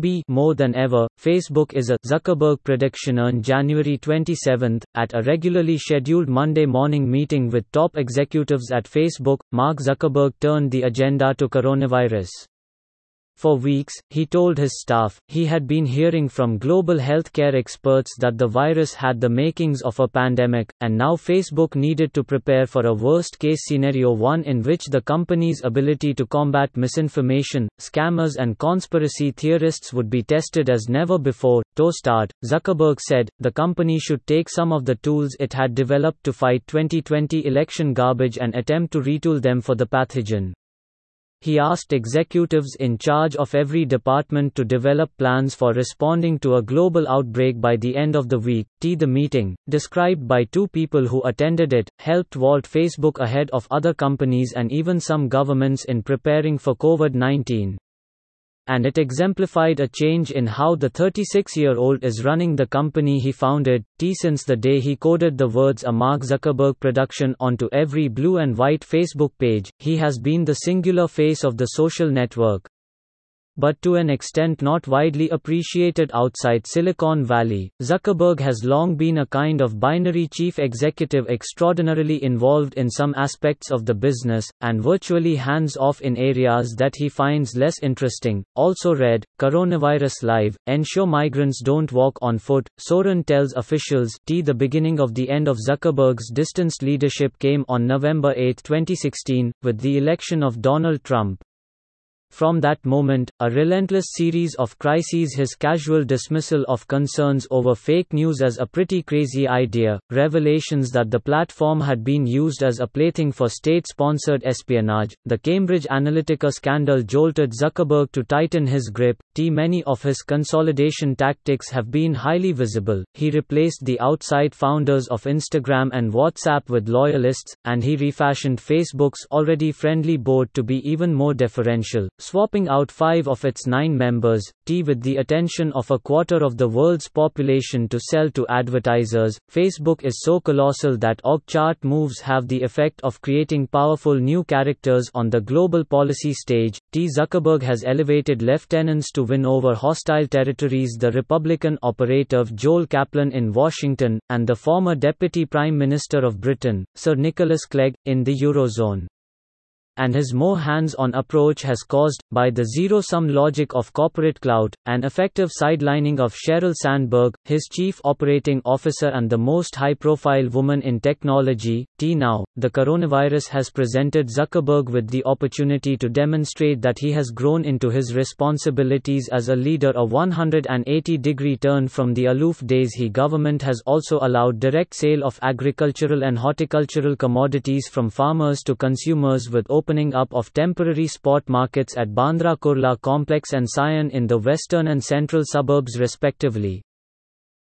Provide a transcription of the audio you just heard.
B. More than ever, Facebook is a Zuckerberg prediction on January 27. At a regularly scheduled Monday morning meeting with top executives at Facebook, Mark Zuckerberg turned the agenda to coronavirus. For weeks, he told his staff, he had been hearing from global healthcare experts that the virus had the makings of a pandemic, and now Facebook needed to prepare for a worst case scenario one in which the company's ability to combat misinformation, scammers, and conspiracy theorists would be tested as never before. To start, Zuckerberg said, the company should take some of the tools it had developed to fight 2020 election garbage and attempt to retool them for the pathogen. He asked executives in charge of every department to develop plans for responding to a global outbreak by the end of the week. T. The meeting, described by two people who attended it, helped vault Facebook ahead of other companies and even some governments in preparing for COVID 19 and it exemplified a change in how the 36 year old is running the company he founded. T since the day he coded the words a Mark Zuckerberg production onto every blue and white Facebook page, he has been the singular face of the social network but to an extent not widely appreciated outside Silicon Valley. Zuckerberg has long been a kind of binary chief executive extraordinarily involved in some aspects of the business, and virtually hands off in areas that he finds less interesting. Also read, Coronavirus Live, ensure migrants don't walk on foot. Soren tells officials, T. The beginning of the end of Zuckerberg's distanced leadership came on November 8, 2016, with the election of Donald Trump. From that moment, a relentless series of crises his casual dismissal of concerns over fake news as a pretty crazy idea, revelations that the platform had been used as a plaything for state-sponsored espionage, the Cambridge Analytica scandal jolted Zuckerberg to tighten his grip, t many of his consolidation tactics have been highly visible, he replaced the outside founders of Instagram and WhatsApp with loyalists, and he refashioned Facebook's already friendly board to be even more deferential swapping out five of its nine members, T with the attention of a quarter of the world's population to sell to advertisers. Facebook is so colossal that org chart moves have the effect of creating powerful new characters on the global policy stage. T Zuckerberg has elevated lieutenants to win over hostile territories the Republican operative Joel Kaplan in Washington, and the former Deputy Prime Minister of Britain, Sir Nicholas Clegg, in the Eurozone and his more hands-on approach has caused, by the zero-sum logic of corporate clout, an effective sidelining of Sheryl Sandberg, his chief operating officer and the most high-profile woman in technology. T now, the coronavirus has presented Zuckerberg with the opportunity to demonstrate that he has grown into his responsibilities as a leader a 180-degree turn from the aloof days he government has also allowed direct sale of agricultural and horticultural commodities from farmers to consumers with open opening up of temporary spot markets at Bandra Kurla complex and Sion in the western and central suburbs respectively.